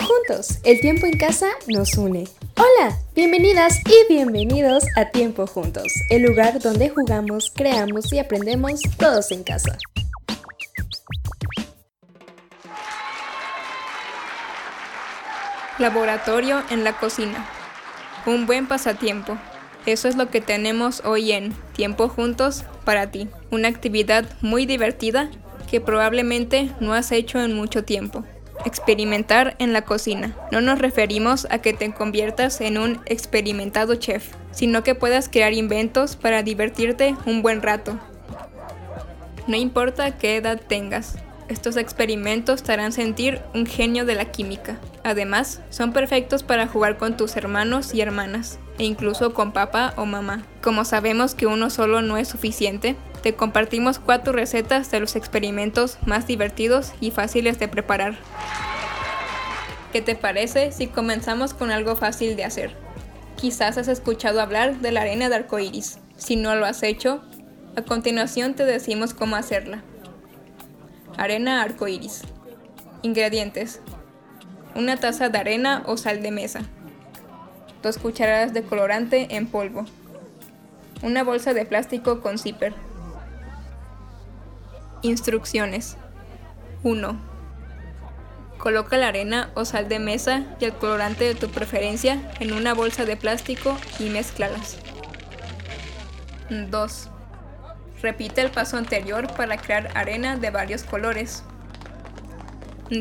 juntos, el tiempo en casa nos une. Hola, bienvenidas y bienvenidos a Tiempo Juntos, el lugar donde jugamos, creamos y aprendemos todos en casa. Laboratorio en la cocina. Un buen pasatiempo. Eso es lo que tenemos hoy en Tiempo Juntos para ti. Una actividad muy divertida que probablemente no has hecho en mucho tiempo. Experimentar en la cocina. No nos referimos a que te conviertas en un experimentado chef, sino que puedas crear inventos para divertirte un buen rato. No importa qué edad tengas, estos experimentos te harán sentir un genio de la química. Además, son perfectos para jugar con tus hermanos y hermanas, e incluso con papá o mamá. Como sabemos que uno solo no es suficiente, te compartimos cuatro recetas de los experimentos más divertidos y fáciles de preparar. ¿Qué te parece si comenzamos con algo fácil de hacer? Quizás has escuchado hablar de la arena de arcoíris. Si no lo has hecho, a continuación te decimos cómo hacerla. Arena arcoíris. Ingredientes: una taza de arena o sal de mesa, 2 cucharadas de colorante en polvo, una bolsa de plástico con zipper. Instrucciones 1. Coloca la arena o sal de mesa y el colorante de tu preferencia en una bolsa de plástico y mezclalas. 2. Repite el paso anterior para crear arena de varios colores.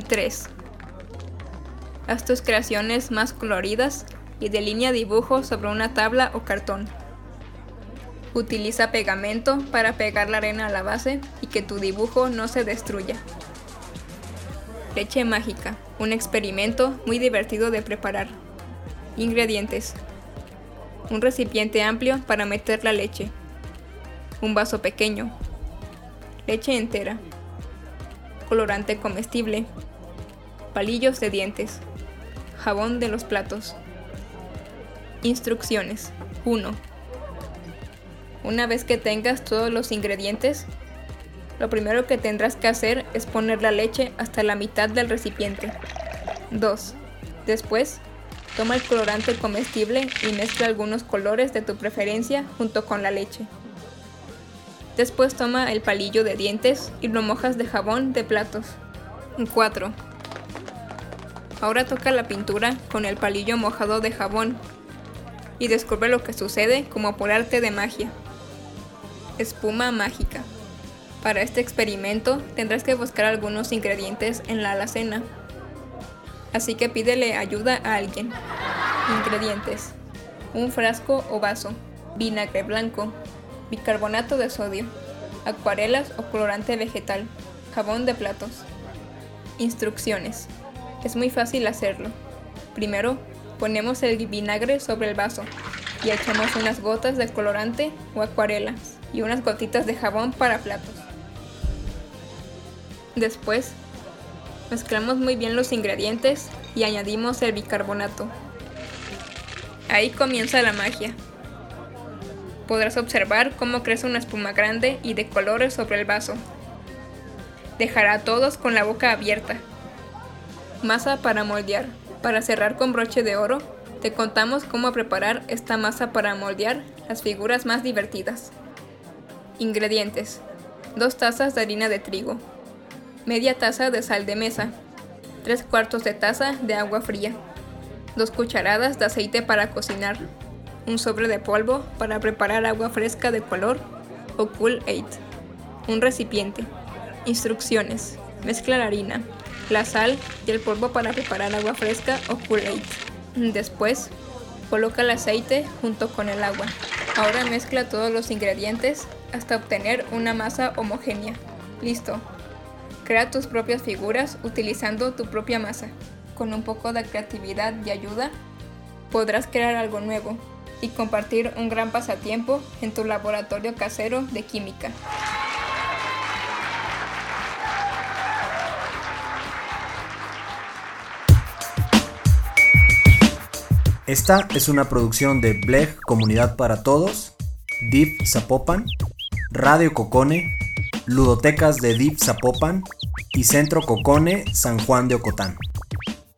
3. Haz tus creaciones más coloridas y delinea dibujos sobre una tabla o cartón. Utiliza pegamento para pegar la arena a la base y que tu dibujo no se destruya. Leche mágica, un experimento muy divertido de preparar. Ingredientes. Un recipiente amplio para meter la leche. Un vaso pequeño. Leche entera. Colorante comestible. Palillos de dientes. Jabón de los platos. Instrucciones. 1. Una vez que tengas todos los ingredientes, lo primero que tendrás que hacer es poner la leche hasta la mitad del recipiente. 2. Después, toma el colorante comestible y mezcla algunos colores de tu preferencia junto con la leche. Después toma el palillo de dientes y lo mojas de jabón de platos. 4. Ahora toca la pintura con el palillo mojado de jabón y descubre lo que sucede como por arte de magia. Espuma mágica. Para este experimento tendrás que buscar algunos ingredientes en la alacena. Así que pídele ayuda a alguien. Ingredientes. Un frasco o vaso. Vinagre blanco. Bicarbonato de sodio. Acuarelas o colorante vegetal. Jabón de platos. Instrucciones. Es muy fácil hacerlo. Primero, ponemos el vinagre sobre el vaso y echamos unas gotas de colorante o acuarelas y unas gotitas de jabón para platos. Después, mezclamos muy bien los ingredientes y añadimos el bicarbonato. Ahí comienza la magia. Podrás observar cómo crece una espuma grande y de colores sobre el vaso. Dejará a todos con la boca abierta. Masa para moldear. Para cerrar con broche de oro, te contamos cómo preparar esta masa para moldear las figuras más divertidas. Ingredientes. 2 tazas de harina de trigo. Media taza de sal de mesa. 3 cuartos de taza de agua fría. 2 cucharadas de aceite para cocinar. Un sobre de polvo para preparar agua fresca de color o Cool Aid. Un recipiente. Instrucciones. Mezcla la harina, la sal y el polvo para preparar agua fresca o Cool Aid. Después, coloca el aceite junto con el agua. Ahora mezcla todos los ingredientes hasta obtener una masa homogénea. Listo. Crea tus propias figuras utilizando tu propia masa. Con un poco de creatividad y ayuda, podrás crear algo nuevo y compartir un gran pasatiempo en tu laboratorio casero de química. Esta es una producción de Bleg Comunidad para Todos, Deep Zapopan, Radio Cocone, Ludotecas de Deep Zapopan y Centro Cocone San Juan de Ocotán.